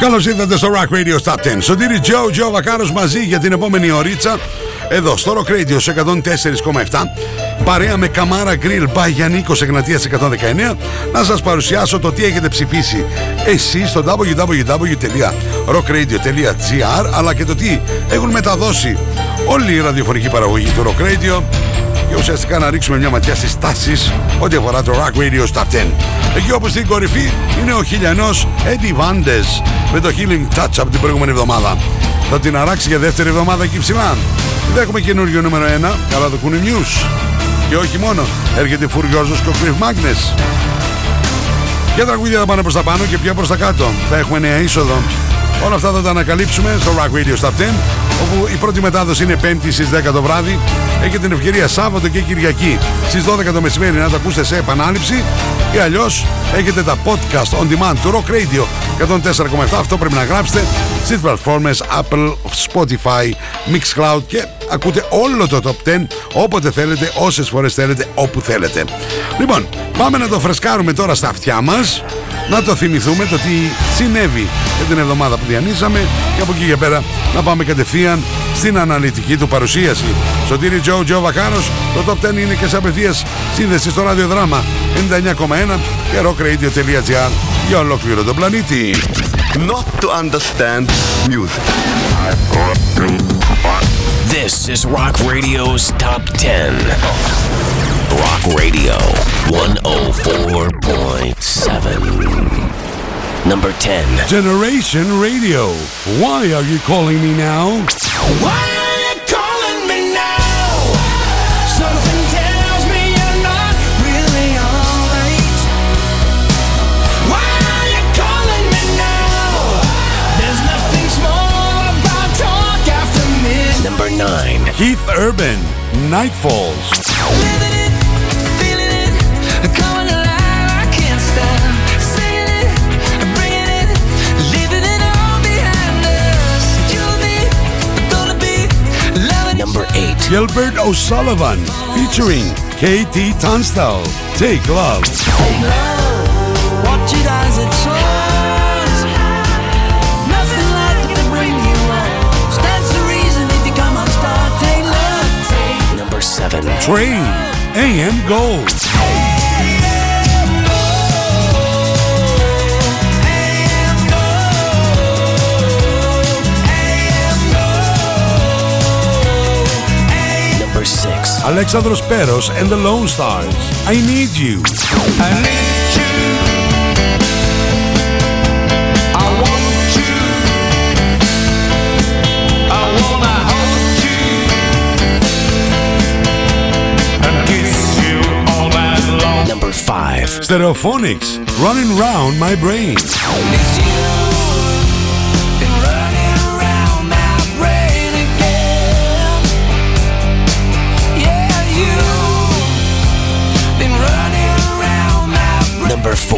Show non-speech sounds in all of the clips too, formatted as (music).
Καλώς ήρθατε στο Rock Radio Stop 10. Σωτήρι Τζο, Τζο Βακάρος μαζί για την επόμενη ωρίτσα. Εδώ στο Rock Radio σε 104,7. Παρέα με Καμάρα Grill by Γιαννίκος Εγνατίας 119. Να σας παρουσιάσω το τι έχετε ψηφίσει εσείς στο www.rockradio.gr αλλά και το τι έχουν μεταδώσει όλη η ραδιοφωνική παραγωγή του Rock Radio και ουσιαστικά να ρίξουμε μια ματιά στις τάσεις ό,τι αφορά το Rock Radio Stop 10. Εκεί όπως στην κορυφή είναι ο χιλιανός Eddie Vandes με το Healing Touch από την προηγούμενη εβδομάδα. Θα την αράξει για δεύτερη εβδομάδα εκεί ψηλά. Δεν έχουμε καινούριο νούμερο 1, καλά το Cooney News. Και όχι μόνο, έρχεται φουριόζος και ο Cliff Magnus. Ποια τραγούδια θα πάνε προς τα πάνω και ποια προς τα κάτω. Θα έχουμε νέα είσοδο. Όλα αυτά θα τα ανακαλύψουμε στο Rock Radio Stop 10 όπου η πρώτη μετάδοση είναι 5η στις 10 το βράδυ. Έχετε την ευκαιρία Σάββατο και Κυριακή στις 12 το μεσημέρι να τα ακούσετε σε επανάληψη ή αλλιώς έχετε τα podcast on demand του Rock Radio 104,7. Αυτό πρέπει να γράψετε στις πλατφόρμες Apple, Spotify, Mixcloud και ακούτε όλο το Top 10 όποτε θέλετε, όσες φορές θέλετε, όπου θέλετε. Λοιπόν, πάμε να το φρεσκάρουμε τώρα στα αυτιά μας να το θυμηθούμε το τι συνέβη για την εβδομάδα που διανύσαμε και από εκεί και πέρα να πάμε κατευθείαν στην αναλυτική του παρουσίαση. Σωτήρι Τζο Τζο Βακάρος, το Top 10 είναι και σε απευθείας σύνδεση στο ραδιοδράμα 99,1 και rockradio.gr για ολόκληρο τον πλανήτη. Not to understand music. This is Rock Radio's Top 10. Rock Radio 104.7. Number 10. Generation Radio. Why are you calling me now? Why are you calling me Gilbert O'Sullivan. Featuring KT Tunstall. Take love. Watch it as it soars. Nothing like it to bring you on. That's the reason if you come on, start take love. Number 7. Train. AM Gold. Number 6. Alexandros Peros and the Lone Stars. I need you. I need you. I want you. I wanna hold you and kiss you all night long. Number 5. Stereophonics. Running round my brain.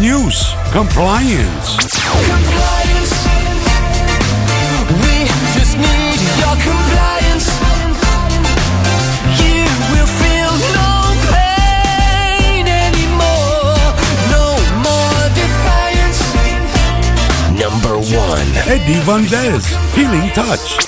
News. Compliance. Compliance. We just need your compliance. You will feel no pain anymore. No more defiance. Number 1. Eddie Van Dez. Healing Touch.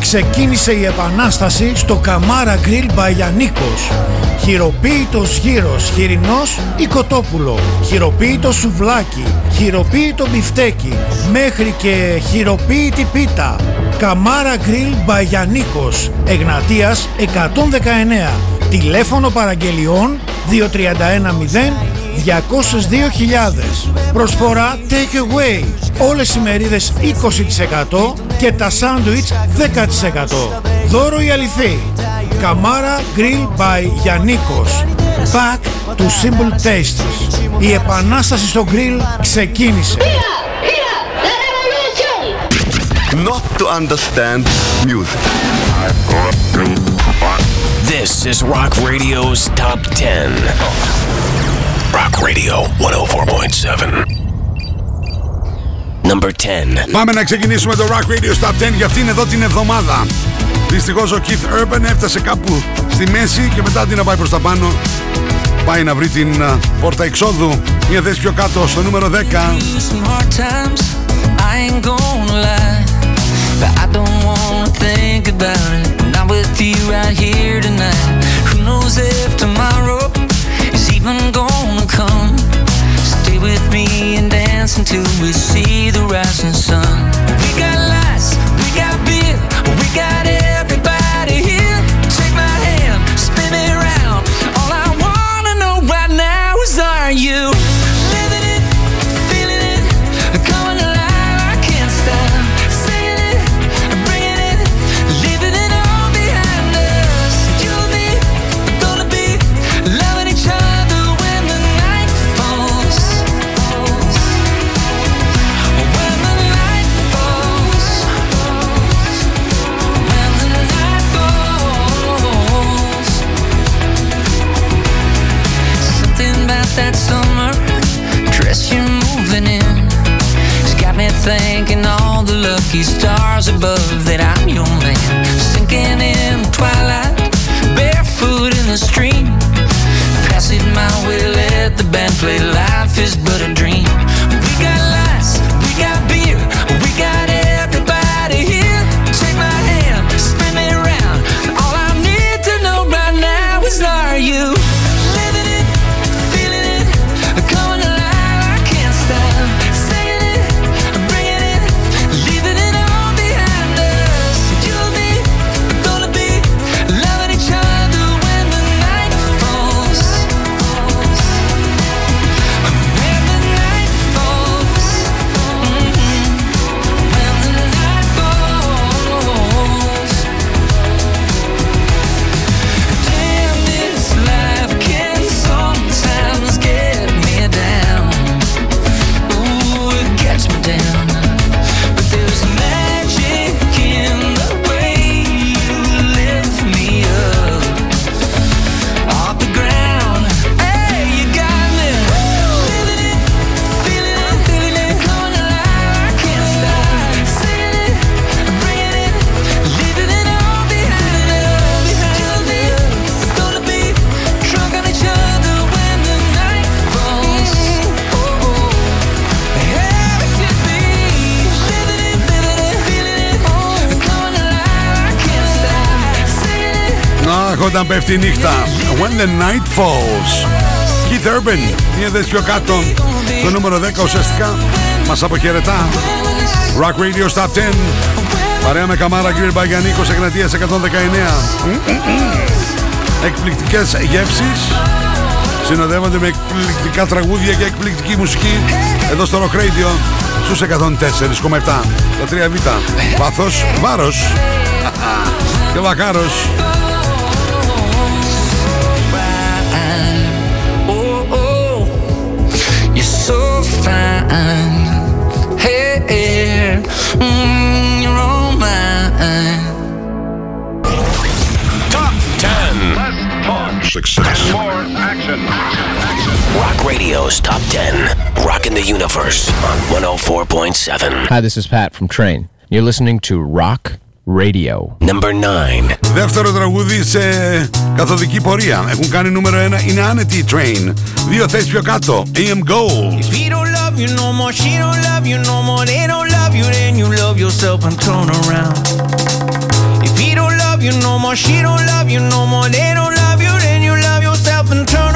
Ξεκίνησε η επανάσταση στο Καμάρα Grill by Γιαννίκος. Χειροποίητος γύρος, χοιρινός ή κοτόπουλο. Χειροποίητος σουβλάκι, χειροποίητο μπιφτέκι, μέχρι και χειροποίητη πίτα. Καμάρα Grill by Γιαννίκος, Εγνατίας 119. Τηλέφωνο παραγγελιών 2310 202.000. Προσφορά take away. Όλες οι μερίδες 20% και τα σάντουιτς 10%. Δώρο η αληθή. Καμάρα Grill by Γιαννίκος. Back to simple tastes. Η επανάσταση στο grill ξεκίνησε. Not to understand music. This is Rock Radio's Top 10. Rock Radio 104.7. Number 10. Πάμε να ξεκινήσουμε το Rock Radio Top 10 για αυτήν εδώ την εβδομάδα. Δυστυχώς ο Keith Urban έφτασε κάπου στη μέση και μετά αντί να πάει προς τα πάνω πάει να βρει την α, πόρτα εξόδου. Μια θέση πιο κάτω στο νούμερο 10. With me and dance until we see the rising sun. We got lights, we got beer, we got everybody here. Take my hand, spin me around. All I wanna know right now is are you above it. Αχ, όταν πέφτει η νύχτα. When the night falls. Keith Urban, μια θέση πιο κάτω. Το νούμερο 10 ουσιαστικά μας αποχαιρετά. Rock Radio Stop 10. Παρέα με καμάρα κύριε Μπαγιανίκος, Εγνατίας 119. Εκπληκτικές γεύσεις. Συνοδεύονται με εκπληκτικά τραγούδια και εκπληκτική μουσική. Εδώ στο Rock Radio στους 104,7. Το 3Β. Βάθος, βάρος. (laughs) και βακάρος. success. Action. Rock Radio's Top 10. Rocking the Universe on 104.7. Hi, this is Pat from Train. You're listening to Rock Radio. Number 9. Δεύτερο τραγούδι σε καθοδική πορεία. Έχουν κάνει νούμερο 1. Είναι Train. Δύο θέσεις πιο κάτω. AM Gold. If he don't love you no more, she don't love you no more, they don't love you, then you love yourself and turn around. If he don't love you no more, she don't love you no more, they don't love you, then up and turn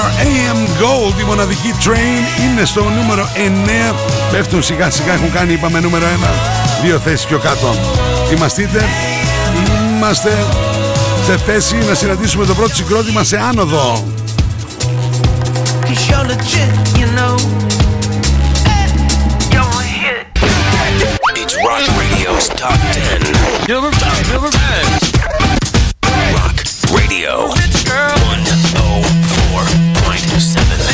AM Gold, η μοναδική train είναι στο νούμερο 9. Πέφτουν σιγά σιγά, έχουν κάνει είπαμε νούμερο 1, δύο θέσεις πιο κάτω. Είμαστε, είμαστε σε θέση να συναντήσουμε το πρώτο συγκρότημα σε άνοδο. It's Rock Radio's Top 10. Rock Radio.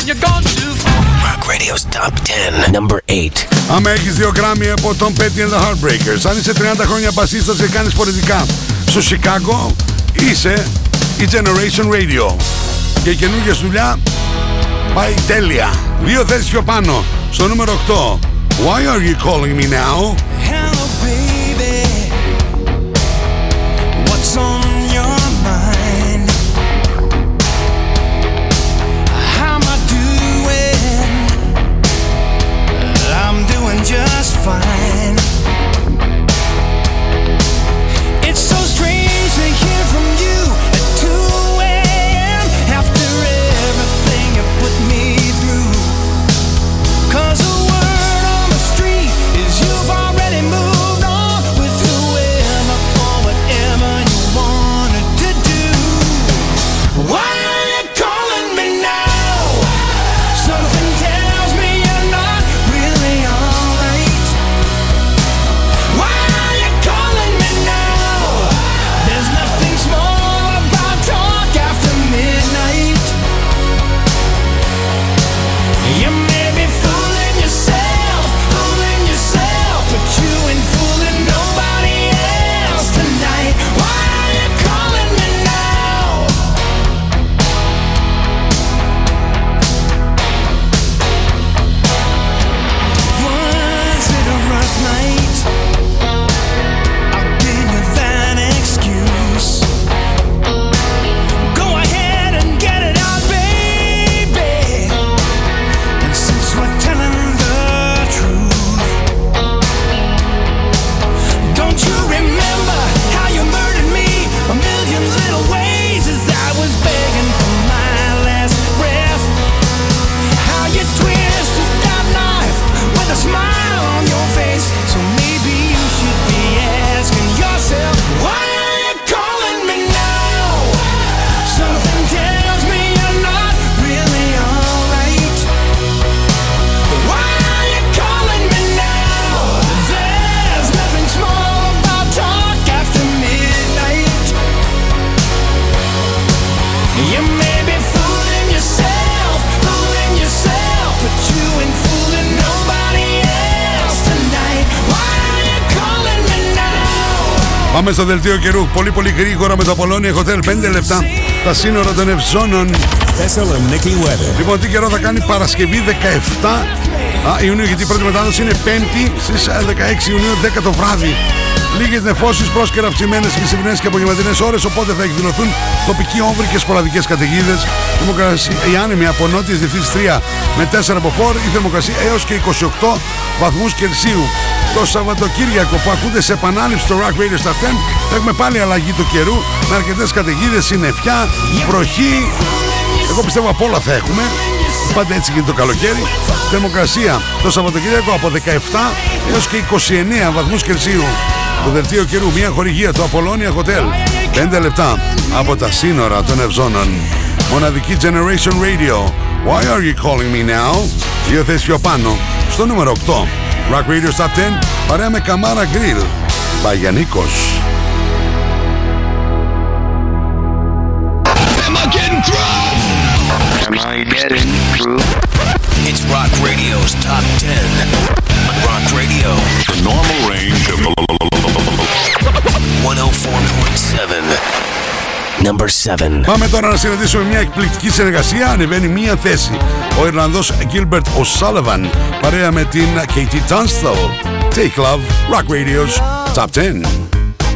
Rock Radio's Top 10, number 8. Άμα έχεις δύο γράμμια από τον Petty and the Heartbreakers, αν είσαι 30 χρόνια μπασίστας και κάνεις πολιτικά στο Σικάγο, είσαι η Generation Radio. Και η καινούργια σου δουλειά πάει τέλεια. Δύο θέσεις πιο πάνω, στο νούμερο 8. Why are you calling me now? Πάμε στο δελτίο καιρού. Πολύ πολύ γρήγορα με το Απολώνια Hotel 5 λεπτά. Τα σύνορα των Ευζώνων. Λοιπόν, τι καιρό θα κάνει Παρασκευή 17 α, Ιουνίου, γιατί η πρώτη μετάδοση είναι 5η στις ε, 16 Ιουνίου 10 το βράδυ. Λίγες νεφώσεις, πρόσκαιρα αυξημένες μεσημερινές και απογευματινές ώρες, οπότε θα εκδηλωθούν τοπικοί όμβροι και σποραδικές καταιγίδες. Θερμοκρασία, η άνεμη από νότιες διευθύνσεις 3 με 4 από 4, η θερμοκρασία έως και 28 βαθμούς Κελσίου. Το Σαββατοκύριακο που ακούτε σε επανάληψη στο Rock Radio Star 10 θα έχουμε πάλι αλλαγή του καιρού με αρκετές καταιγίδες, συννεφιά, βροχή, εγώ πιστεύω απ' όλα θα έχουμε. Πάντα έτσι γίνεται το καλοκαίρι. Θερμοκρασία το Σαββατοκύριακο από 17 έως και 29 βαθμούς Κελσίου. Το δελτίο καιρού, μια χορηγία του Απολώνια Hotel. 5 λεπτά από τα σύνορα των Ευζώνων. Μοναδική Generation Radio. Why are you calling me now? Δύο θέσεις πιο πάνω. Στο νούμερο 8. Rock Radio Stop 10. Παρέα με Καμάρα Grill. Παγιανίκος. It's Rock Radio's Top 10. On Rock Radio, The normal Number 7. Πάμε τώρα να συναντήσουμε μια εκπληκτική συνεργασία. Ανεβαίνει μία θέση. Ο Ιρλανδός Gilbert O'Sullivan παρέα με την Katie Tunstall. Take Love, Rock Radio's Top 10.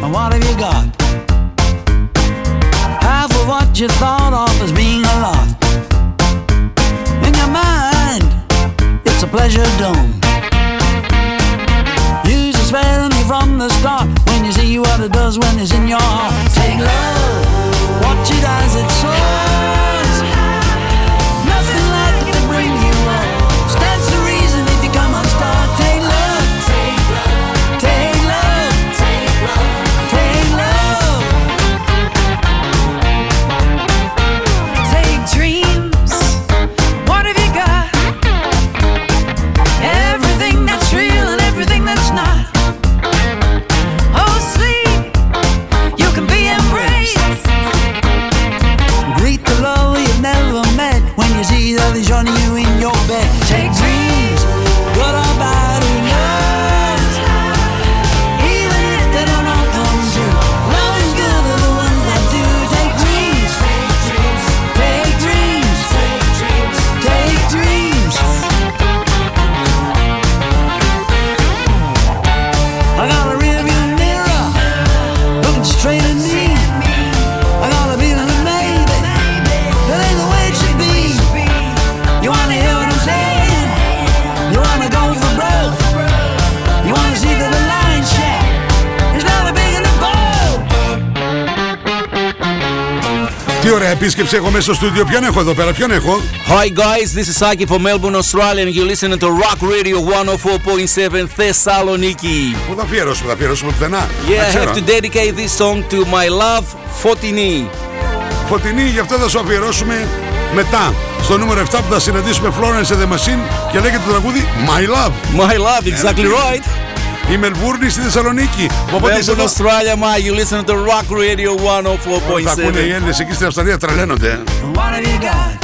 And what have you got? Half of what you thought of as being a lot. In your mind, it's a pleasure dome. Used to spare me from the start when you see what it does when it's in your heart. Take love, What επίσκεψη έχω μέσα στο στούντιο. Ποιον έχω εδώ πέρα, ποιον έχω; Hi guys, this is Aki from Melbourne, Australia, and you're listening to Rock Radio 104.7 Thessaloniki. Πού θα αφιερώσουμε, θα αφιερώσουμε πουθενά; Yeah, Να I ξέρω. have to dedicate this song to my love, Fotini. Φωτεινή, γι' αυτό θα σου αφιερώσουμε μετά. Στο νούμερο 7 που θα συναντήσουμε Florence and the Machine και λέγεται το τραγούδι My Love. My love, exactly right. Η Μελβούρνη στη Θεσσαλονίκη. Οπότε είσαι Melbourne, εδώ. Australia, my, you listen to Rock Radio Θα ακούνε οι 104.7. Έλληνες εκεί στην Αυστραλία, τρελαίνονται. What have you got?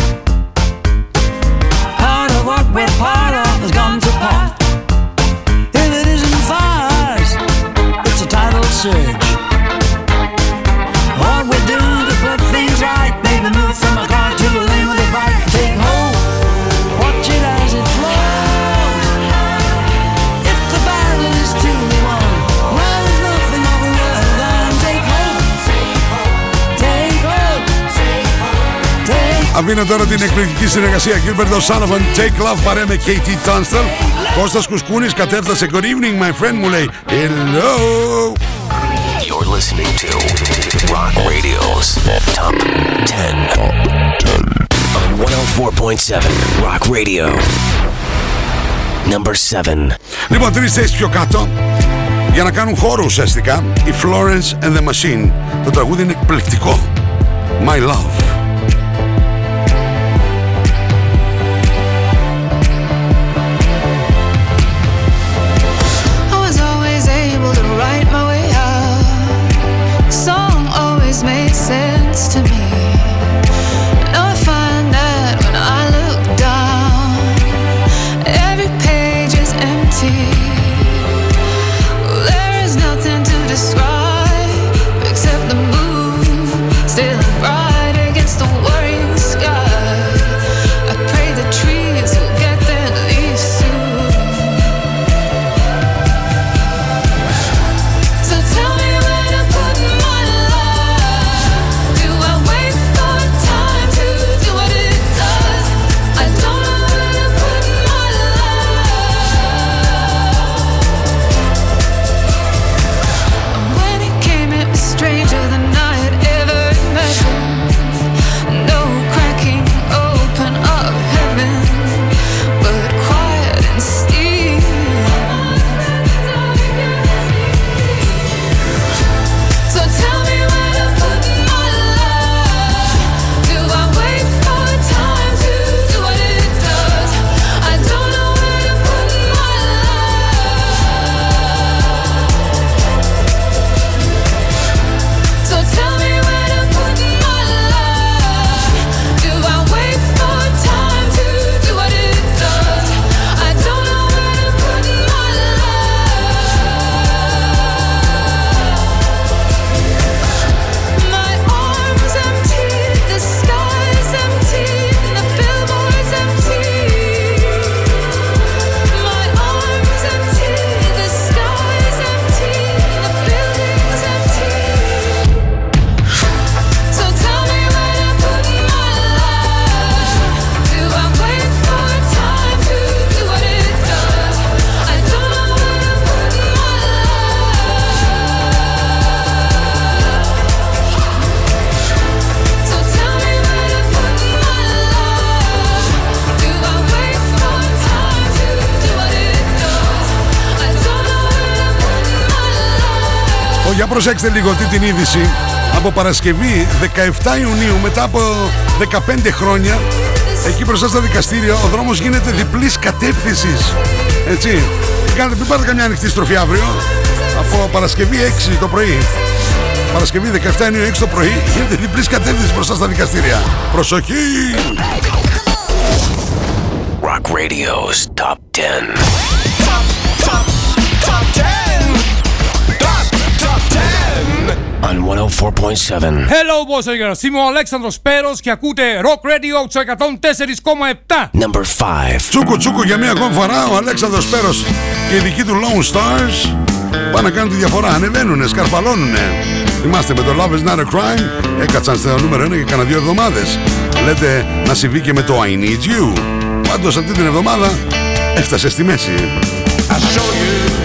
Part of what we're part of has gone to pot. If it isn't fires, it's a tidal surge. Αφήνω τώρα την εκπληκτική συνεργασία Gilbert O'Sullivan, Take Love παρέ με KT Tunstall. Κώστας Κουσκούνης κατέφτασε Good evening my friend μου λέει Hello You're listening to Rock Radio's Top 10. On 104.7 Rock Radio. Number 7. Λοιπόν τρεις θέσεις πιο κάτω για να κάνουν χώρο ουσιαστικά η Florence and the Machine. Το τραγούδι είναι εκπληκτικό My Love για προσέξτε λίγο τι την είδηση. Από Παρασκευή 17 Ιουνίου, μετά από 15 χρόνια, εκεί μπροστά στο δικαστήριο, ο δρόμος γίνεται διπλής κατεύθυνσης. Έτσι. Μην κάνετε- Μην πάρετε καμιά ανοιχτή στροφή αύριο. Από Παρασκευή 6 το πρωί. Παρασκευή 17 Ιουνίου 6 το πρωί γίνεται διπλής κατεύθυνσης μπροστά στα δικαστήρια. Προσοχή! Rock Radio's Top 10. On 104.7. Hello, boys and girls. Είμαι ο Αλέξανδρος Πέρος και ακούτε Rock Radio στο 104,7. Number 5. Τσούκο τσούκο για μία ακόμη φορά ο Αλέξανδρος Πέρος και οι δικοί του Lone Stars πάνε να κάνουν τη διαφορά. Ανεβαίνουνε, σκαρφαλώνουνε. Θυμάστε με το Love is not a crime έκατσαν στο νούμερο 1 και κάνα δύο εβδομάδες. Λέτε να συμβεί και με το I need you. Πάντως αυτή την εβδομάδα έφτασε στη μέση. in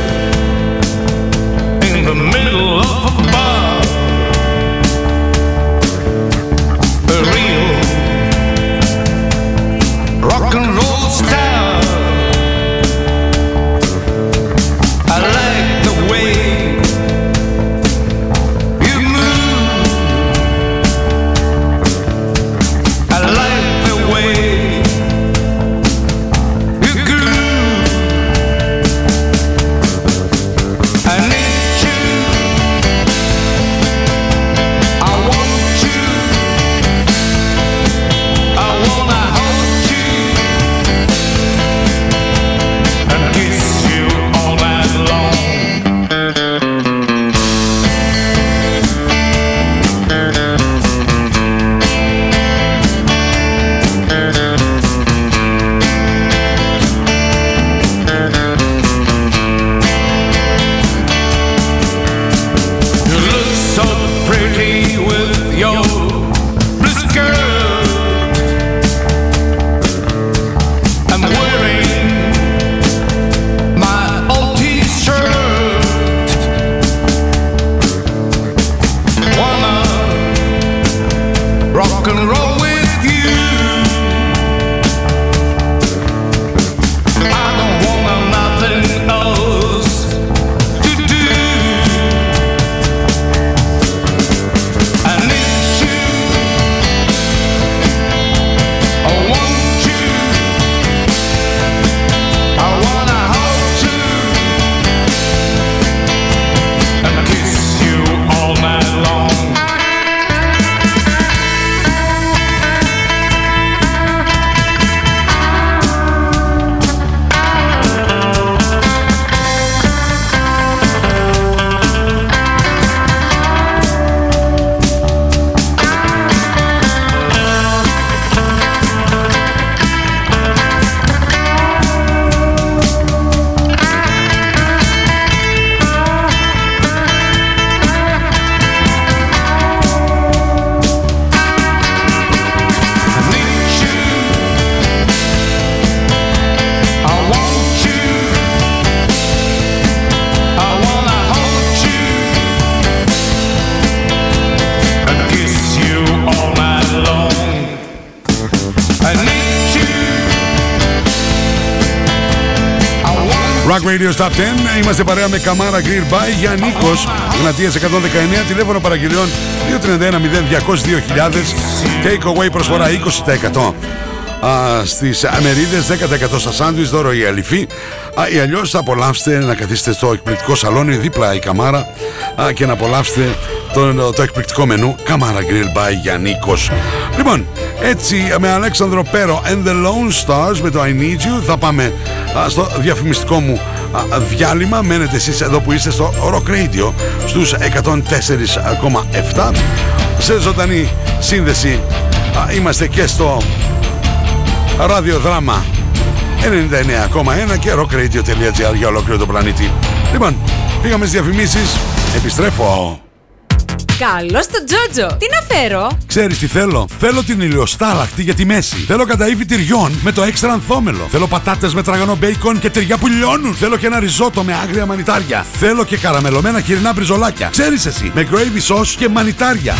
want Rock Radio Top 10. Είμαστε παρέα με Καμάρα Grill By για Νίκος. Γνατίας 119. Τηλέφωνο παραγγελιών 231 0200 Take away προσφορά 20%. Α, στις αμερίδες 10% στα σάντουιτς δώρο η αληφή α, ή αλλιώς θα απολαύσετε να καθίσετε στο εκπληκτικό σαλόνι δίπλα η καμάρα α, και να απολαύσετε το, το εκπληκτικό μενού Καμάρα Grill by Γιάννικος Λοιπόν, έτσι με Αλέξανδρο Πέρο and the Lone Stars με το I Need You θα πάμε α, στο διαφημιστικό μου α, διάλειμμα μένετε εσείς εδώ που είστε στο Rock Radio στους 104,7 σε ζωντανή σύνδεση α, είμαστε και στο ραδιοδράμα 99,1 και rockradio.gr για ολόκληρο τον πλανήτη. Λοιπόν, πήγαμε στις διαφημίσεις, επιστρέφω. Καλώς τον Τζότζο. Τι να φέρω; Ξέρεις τι θέλω; Θέλω την ηλιοστάλαχτη για τη μέση. Θέλω κανταήφι τυριών με το έξτρα ανθόμελο. Θέλω πατάτες με τραγανό μπέικον και τυριά που λιώνουν. Θέλω και ένα ριζότο με άγρια μανιτάρια. Θέλω και καραμελωμένα χοιρινά μπριζολάκια. Ξέρεις εσύ, με gravy sauce και μανιτάρια.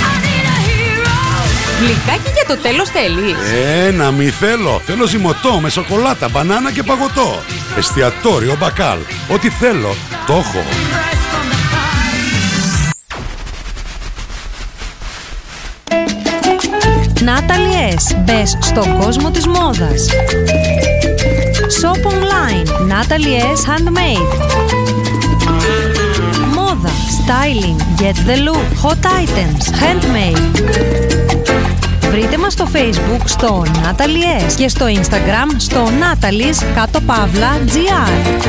Γλυκάκι για το τέλος θέλεις; Ένα μη θέλω. Θέλω ζυμωτό με σοκολάτα, μπανάνα και παγωτό. Εστιατόριο μπακάλ. Ό,τι θέλω, το έχω. Natalie S. Μπες στον κόσμο της μόδας. Shop online. Natalie S. Handmade. Μόδα, styling, get the look, hot items, handmade. Βρείτε μας στο facebook στο Natalie S και στο instagram στο Natalie's κάτω παύλα GR.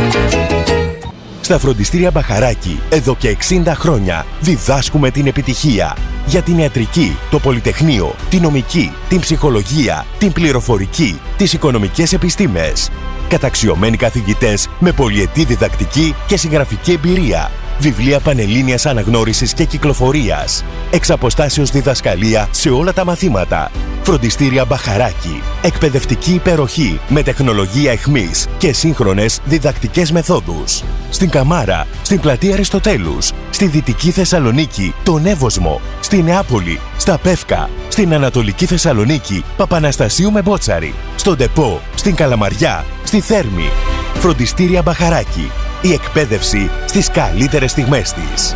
Στα φροντιστήρια Μπαχαράκι, εδώ και 60 χρόνια, διδάσκουμε την επιτυχία. Για την ιατρική, το πολυτεχνείο, την νομική, την ψυχολογία, την πληροφορική, τις οικονομικές επιστήμες. Καταξιωμένοι καθηγητές με πολυετή διδακτική και συγγραφική εμπειρία. Βιβλία πανελλήνιας αναγνώρισης και κυκλοφορίας. Εξ αποστάσεως διδασκαλία σε όλα τα μαθήματα. Φροντιστήρια Μπαχαράκι. Εκπαιδευτική υπεροχή με τεχνολογία εχμής και σύγχρονες διδακτικές μεθόδους. Στην Καμάρα, στην πλατεία Αριστοτέλους, στη Δυτική Θεσσαλονίκη, τον Εύωσμο, στη Νεάπολη, στα Πεύκα, στην Ανατολική Θεσσαλονίκη, Παπαναστασίου με Μπότσαρη, στον Τεπό, στην Καλαμαριά, στη Θέρμη. Φροντιστήρια Μπαχαράκι. Η εκπαίδευση στις καλύτερες στιγμές της.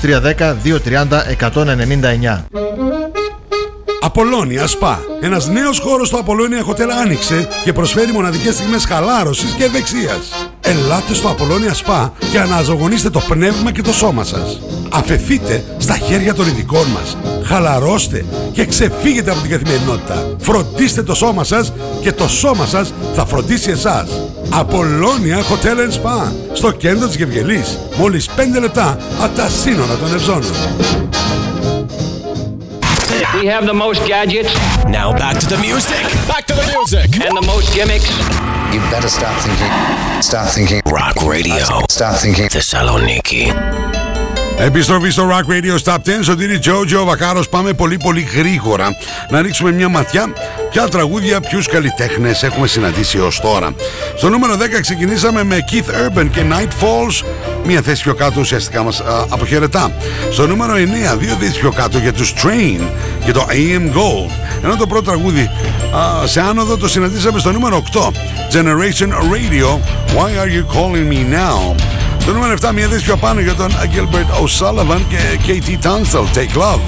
2310 230 199. Απολώνια Σπα. Ένας νέος χώρος στο Απολώνια Hotel άνοιξε και προσφέρει μοναδικές στιγμές χαλάρωσης και ευεξίας. Ελάτε στο Απολώνια Σπα και αναζωογονήστε το πνεύμα και το σώμα σας. Αφεθείτε στα χέρια των ειδικών μας. Χαλαρώστε και ξεφύγετε από την καθημερινότητα. Φροντίστε το σώμα σας και το σώμα σας θα φροντίσει εσάς. Απολώνια Hotel and Spa στο κέντρο της Γευγελής. Μόλις 5 λεπτά από τα σύνορα των Ευζώνων. We have the most gadgets. Now back to the music. Back to the music. And the most gimmicks. You better stop thinking. Stop thinking. Rock radio. Stop thinking. Thessaloniki. Επιστροφή στο Rock Radio Stop 10, Σωτήρι Τζότζο, Βακάρος, πάμε πολύ πολύ γρήγορα να ρίξουμε μια ματιά ποια τραγούδια, ποιους καλλιτέχνες έχουμε συναντήσει ως τώρα. Στο νούμερο 10 ξεκινήσαμε με Keith Urban και Night Falls, μια θέση πιο κάτω ουσιαστικά μας α, αποχαιρετά. Στο νούμερο 9, δύο θέσεις πιο κάτω για τους Train και το AM Gold. Ενώ το πρώτο τραγούδι α, σε άνοδο το συναντήσαμε στο νούμερο 8, Generation Radio, Why Are You Calling Me Now; Στο νούμερο 7 μια θέση πιο πάνω για τον Gilbert O'Sullivan και KT Tunstall, Take Love.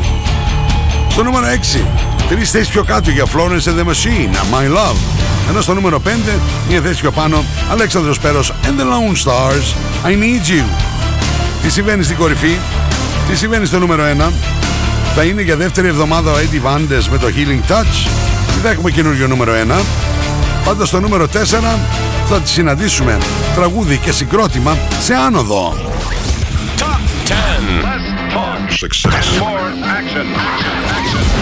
Στο νούμερο 6, τρεις θέσεις πιο κάτω για Florence and the Machine, My Love. Ενώ στο νούμερο 5, μια θέση πιο πάνω, Αλέξανδρος Πέρος and the Lone Stars, I Need You. Τι συμβαίνει στην κορυφή, τι συμβαίνει στο νούμερο 1, θα είναι για δεύτερη εβδομάδα ο Eddie Vandes με το Healing Touch ή θα έχουμε καινούριο νούμερο 1. Πάντως στο νούμερο 4 θα τη συναντήσουμε τραγούδι και συγκρότημα σε άνοδο. Success.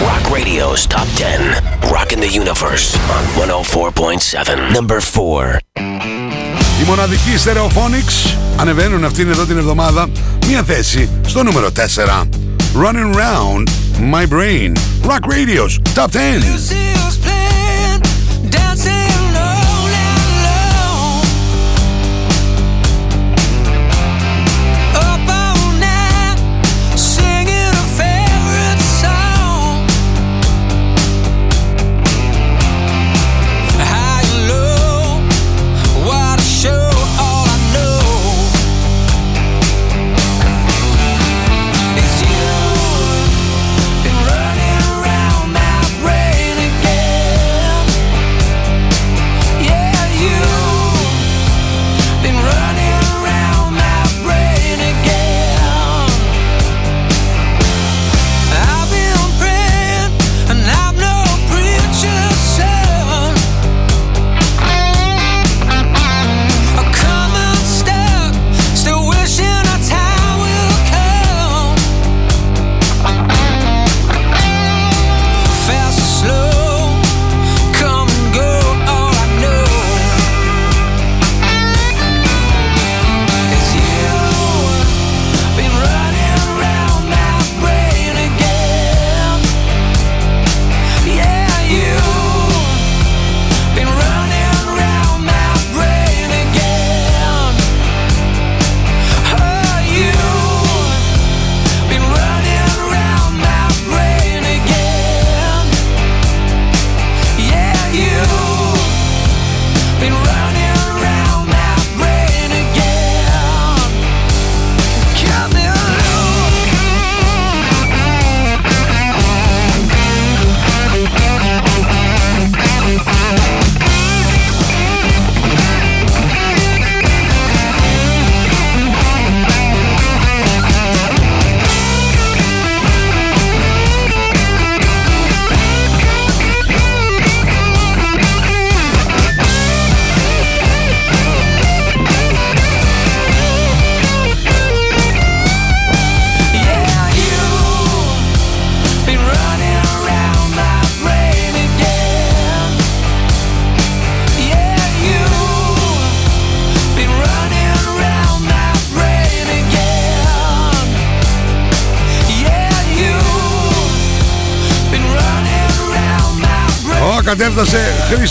Rock Radio's Top 10. Rock in the Universe on 104.7. Number 4. Οι μοναδικοί Stereophonics ανεβαίνουν αυτήν εδώ την εβδομάδα μία θέση στο νούμερο 4. Running Round My Brain. Rock Radio's Top 10. Lucille's playing, dancing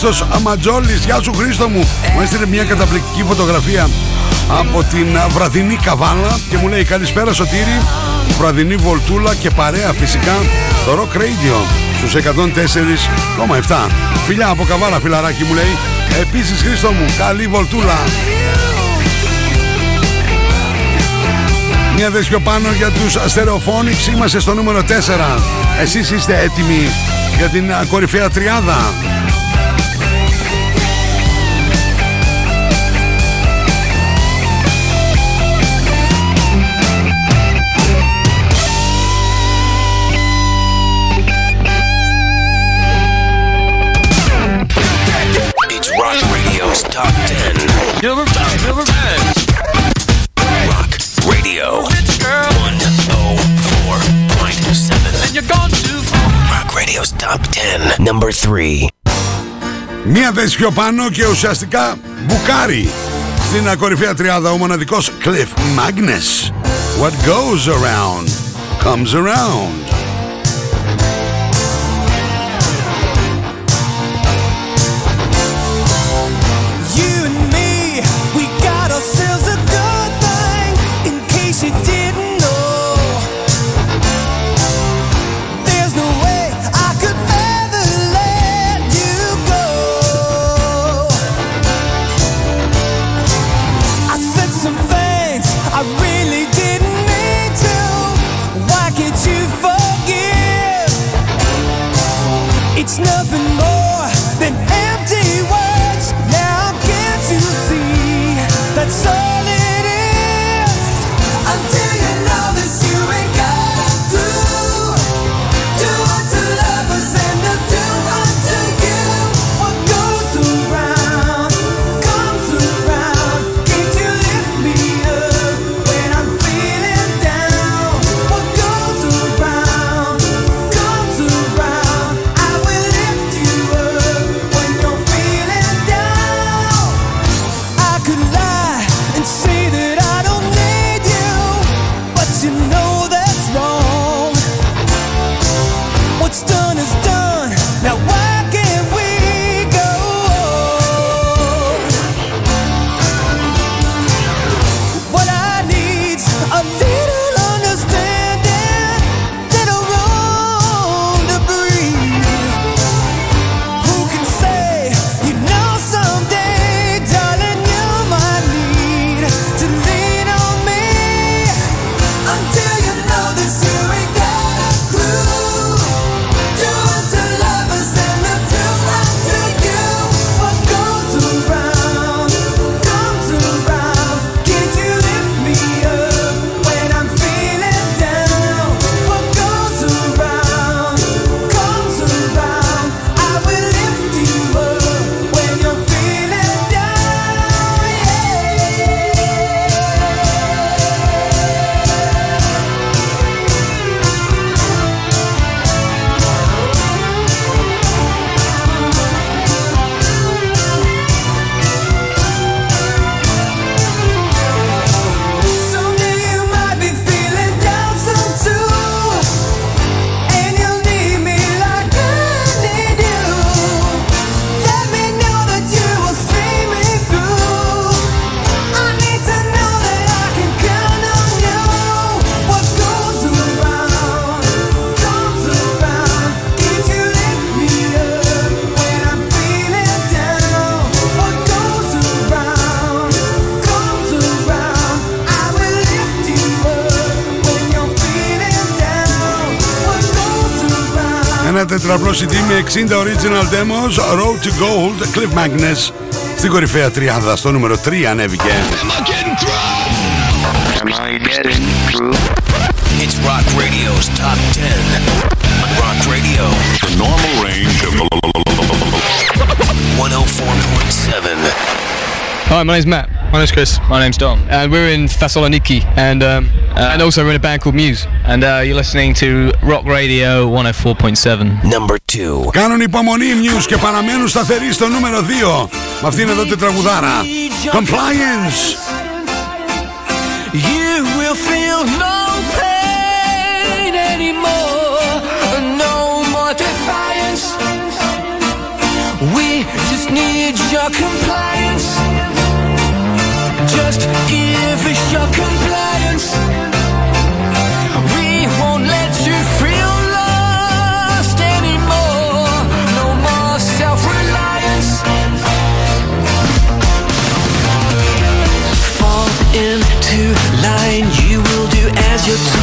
Χρήστος Αματζόλης. Γεια σου Χρήστο μου. Μου έστειλε μια καταπληκτική φωτογραφία από την βραδινή καβάλα και μου λέει καλησπέρα Σωτήρη, βραδινή βολτούλα και παρέα φυσικά το Rock Radio στους 104,7. Φιλιά από καβάλα φιλαράκι μου λέει. Επίσης Χρήστο μου, καλή βολτούλα. Μια δες πιο πάνω για τους Stereophonics Είμαστε στο νούμερο 4 Εσείς είστε έτοιμοι για την α, κορυφαία τριάδα 10. Number, number 10. Rock Radio 104.7. And you're gone too far. Rock Radio's Top 10. Number 3. Μια θέση πιο πάνω και ουσιαστικά μπουκάρι Στην α, κορυφαία τριάδα ο μοναδικός Cliff Magnus What goes around comes around CD με 60 original demos Road to Gold Cliff Magnus Στην κορυφαία τριάδα στο νούμερο 3 ανέβηκε Am I getting through? It's Rock Radio's Top 10. On Rock Radio. The normal range of 104.7. Hi, my name's Matt. My name's Chris. My name's Dom. And we're in Thessaloniki, and um, uh, and also, we're in a band called Muse. And uh, you're listening to Rock Radio 104.7. Number 2. Κάνουν υπομονή Muse και παραμένουν σταθεροί στο νούμερο 2. Με αυτήν εδώ την τραγουδάρα. Compliance. You will feel no pain anymore. No more defiance. We just need your compliance. Just give us your compliance. you will do as you're told.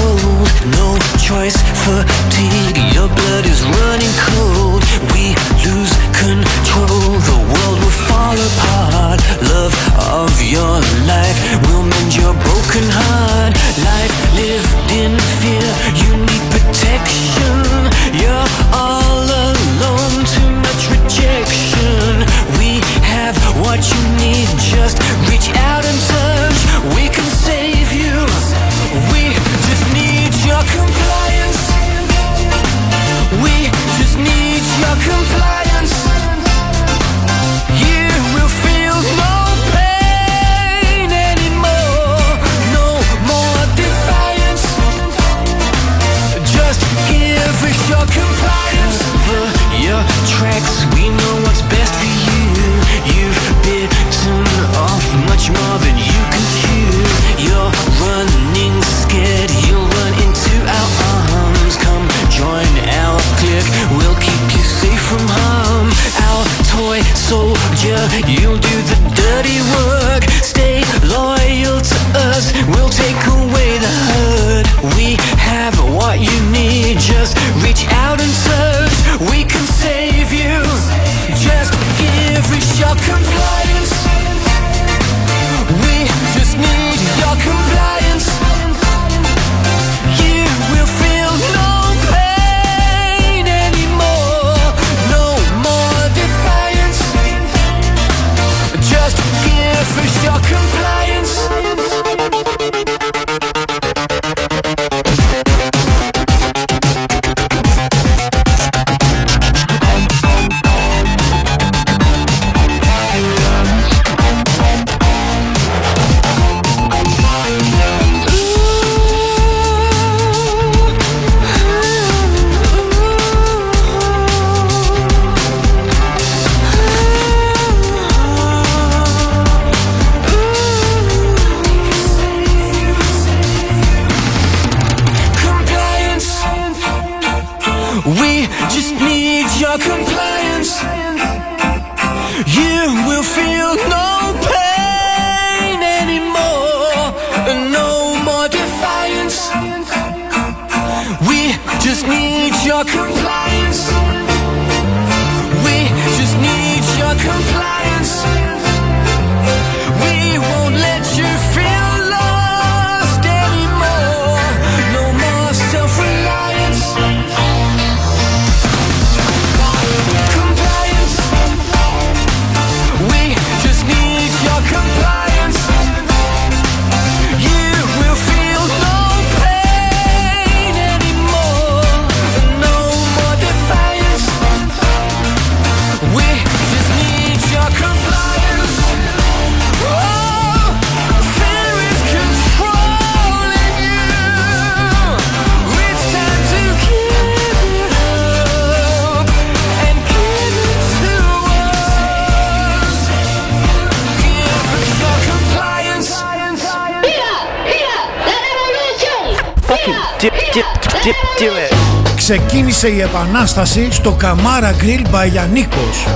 Ξεκίνησε η επανάσταση στο Καμάρα Grill by Γιαννίκος.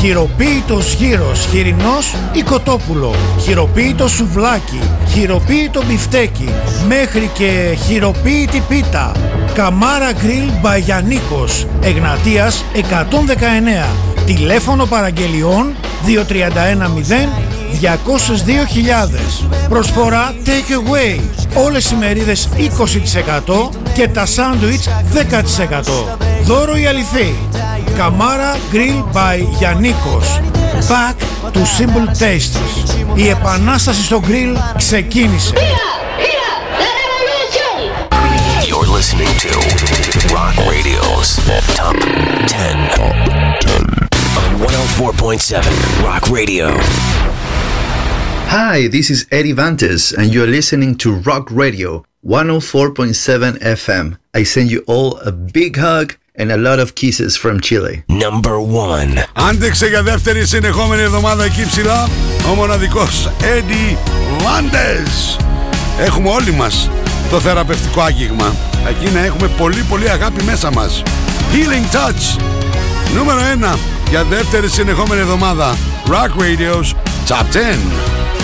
Χειροποίητος γύρος, χοιρινός ή κοτόπουλο. Χειροποίητο σουβλάκι, χειροποίητο μπιφτέκι, μέχρι και χειροποίητη πίτα. Καμάρα Grill by Γιαννίκος, Εγνατίας 119. Τηλέφωνο παραγγελιών 2310 202.000. Προσφορά take away. Όλες οι μερίδες 20% και τα σάντουιτς 10%. Δώρο η αληθή. Καμάρα Grill by Γιαννίκος. Back to Simple Tastes. Η επανάσταση στο grill ξεκίνησε. You're listening to Rock Radio's 104.7 Rock Radio. Hi, this is Eddie Vantes, and you're listening to Rock Radio 104.7 FM. I send you all a big hug and a lot of kisses from Chile. Number one. Άντεξε για δεύτερη συνεχόμενη εβδομάδα εκεί ψηλά ο μοναδικός Eddie Vantes. Έχουμε όλοι μας το θεραπευτικό άγγιγμα. Εκεί να έχουμε πολύ πολύ αγάπη μέσα μας. Healing Touch. Νούμερο 1 για δεύτερη συνεχόμενη εβδομάδα. Rock Radio's Top 10.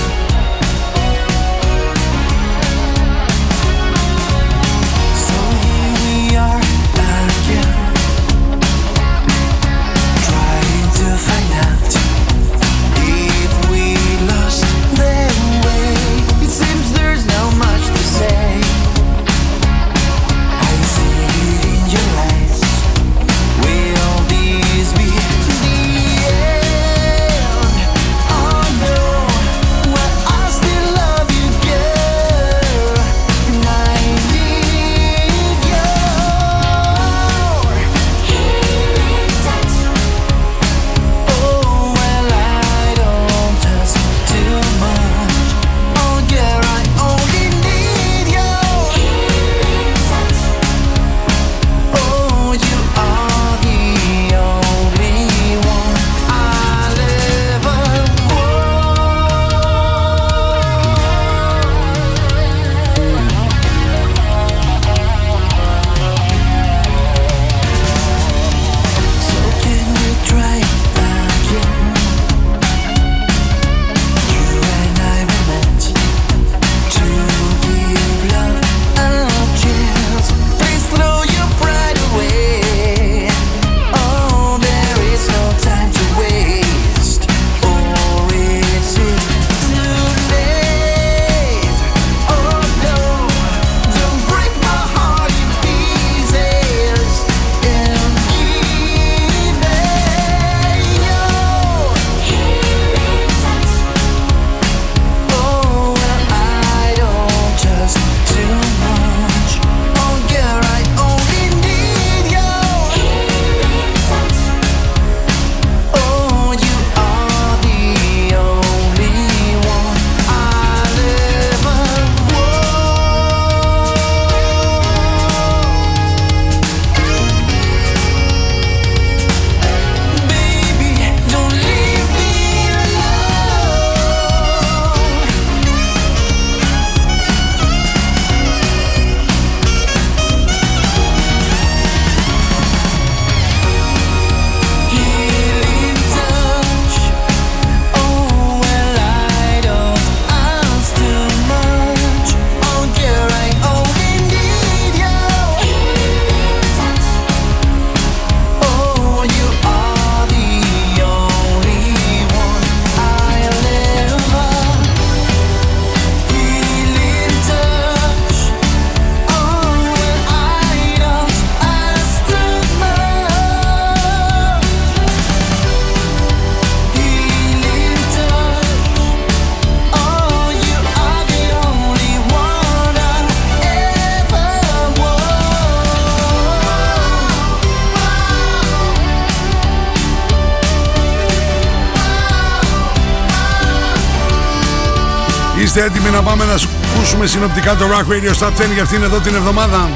Να πάμε να ακούσουμε συνοπτικά το Rock Radio Stop 10 για αυτήν εδώ την εβδομάδα.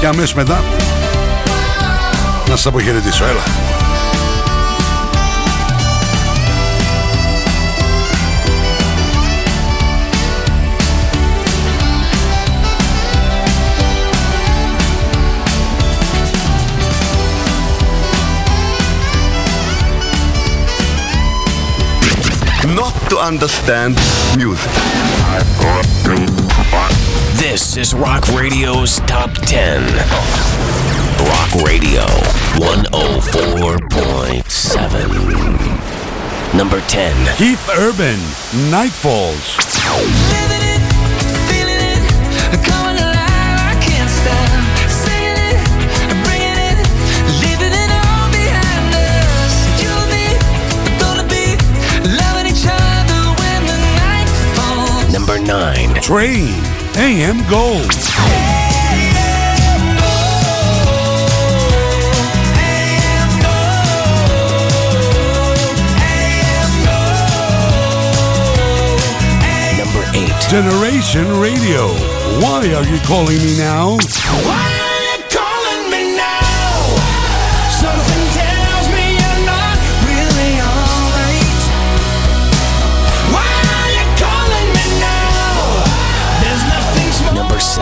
Και αμέσως μετά να σας αποχαιρετήσω. Έλα. Not to understand music. This is Rock Radio's Top 10. Rock Radio 104.7. Number 10. Keith Urban, Nightfalls. Coming 98.9. Train AM Gold. Number eight. Generation Radio. Why are you calling me now?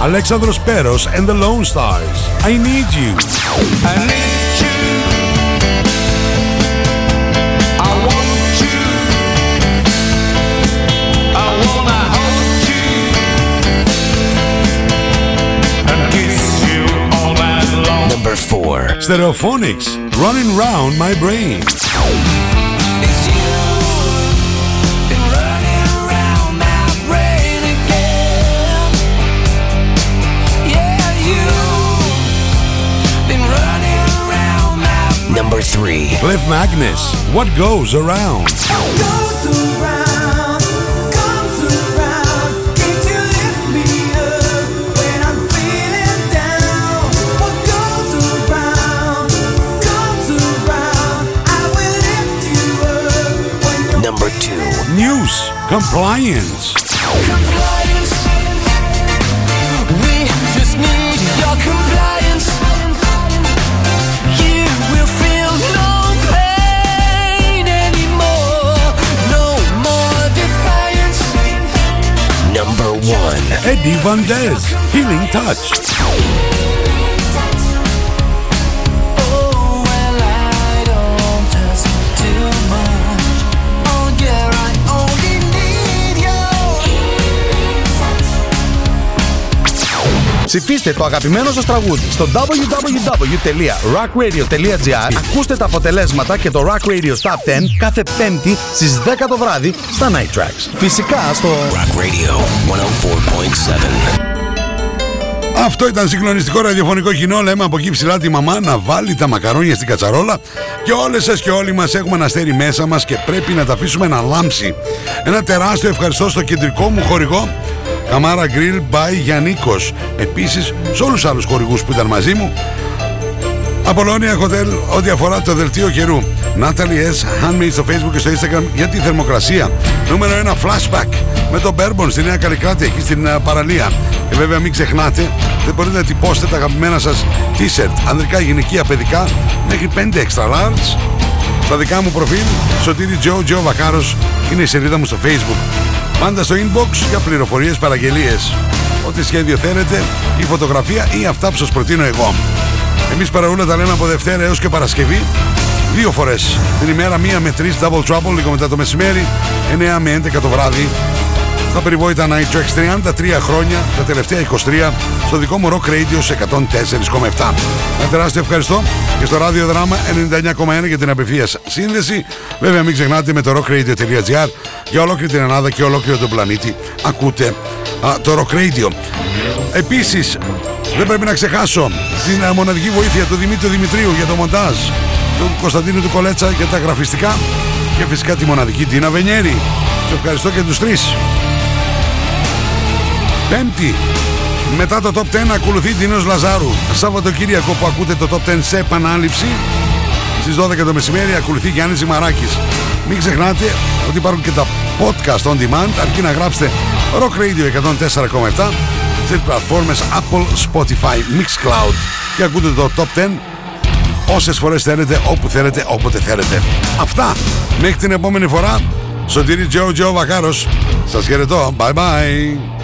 Alexandros Peros and the Lone Stars. I need you. I need you. I want you. I wanna hold you and kiss you all night long. Number four. Stereophonics. Running round my brain. Number three. Cliff Magnus. What goes around. goes around, comes around. One. Eddie Van Dez. Healing Touch. Ψηφίστε το αγαπημένο σας τραγούδι στο www.rockradio.gr Ακούστε τα αποτελέσματα και το Rock Radio Top 10 κάθε πέμπτη στις 10 το βράδυ στα Night Tracks. Φυσικά στο Rock Radio 104.7. Αυτό ήταν συγκλονιστικό ραδιοφωνικό κοινό. Λέμε από εκεί ψηλά τη μαμά να βάλει τα μακαρόνια στην κατσαρόλα. Και όλες σας και όλοι μας έχουμε ένα αστέρι μέσα μας και πρέπει να τα αφήσουμε να λάμψει. Ένα τεράστιο ευχαριστώ στο κεντρικό μου χορηγό. Καμάρα Grill by Γιαννίκος. Επίσης σε όλους τους άλλους χορηγούς που ήταν μαζί μου. Απολώνια Hotel, ό,τι αφορά το δελτίο καιρού. Natalie S. Handmade στο Facebook και στο Instagram για τη θερμοκρασία. Νούμερο 1 flashback με τον Bourbon στη Νέα Καλλικράτη, εκεί στην ε, παραλία. Και βέβαια μην ξεχνάτε, δεν μπορείτε να τυπώσετε τα αγαπημένα σας t-shirt, ανδρικά, γυναικεία, παιδικά, μέχρι 5 extra large. Στα δικά μου προφίλ, Σωτήρι Τζο, Τζο Βακάρος, είναι η σελίδα μου στο Facebook. Πάντα στο inbox για πληροφορίες, παραγγελίες. Ό,τι σχέδιο θέλετε, η φωτογραφία ή αυτά που σας προτείνω εγώ. Εμείς παραούλα τα λέμε από Δευτέρα έως και Παρασκευή Δύο φορές την ημέρα, μία με τρεις Double Trouble λίγο μετά το μεσημέρι 9 με 11 το βράδυ Στα περιβόητα Night Tracks 33 χρόνια Τα τελευταία 23 Στο δικό μου Rock Radio σε 104,7 Ένα τεράστιο ευχαριστώ Και στο ράδιο δράμα 99,1 για την απευθείας σύνδεση Βέβαια μην ξεχνάτε με το rockradio.gr Για ολόκληρη την Ελλάδα και ολόκληρο τον πλανήτη Ακούτε α, το Rock Radio Επίσης δεν πρέπει να ξεχάσω την ε, μοναδική βοήθεια του Δημήτρη Δημητρίου για το μοντάζ, του Κωνσταντίνου του Κολέτσα για τα γραφιστικά και φυσικά τη μοναδική Τίνα Βενιέρη. Σε ευχαριστώ και τους τρεις. Πέμπτη, μετά το Top 10 ακολουθεί Τίνος Λαζάρου. Σαββατοκύριακο που ακούτε το Top 10 σε επανάληψη. Στις 12 το μεσημέρι ακολουθεί Γιάννης Ζημαράκης. Μην ξεχνάτε ότι υπάρχουν και τα podcast on demand αρκεί να γράψετε Rock Radio 104,7 στις πλατφόρμες Apple, Spotify, Mixcloud και ακούτε το Top 10 όσες φορές θέλετε, όπου θέλετε, όποτε θέλετε. Αυτά. Μέχρι την επόμενη φορά. Σωτήρι Τζο Τζο Βακάρος. Σας χαιρετώ. Bye bye.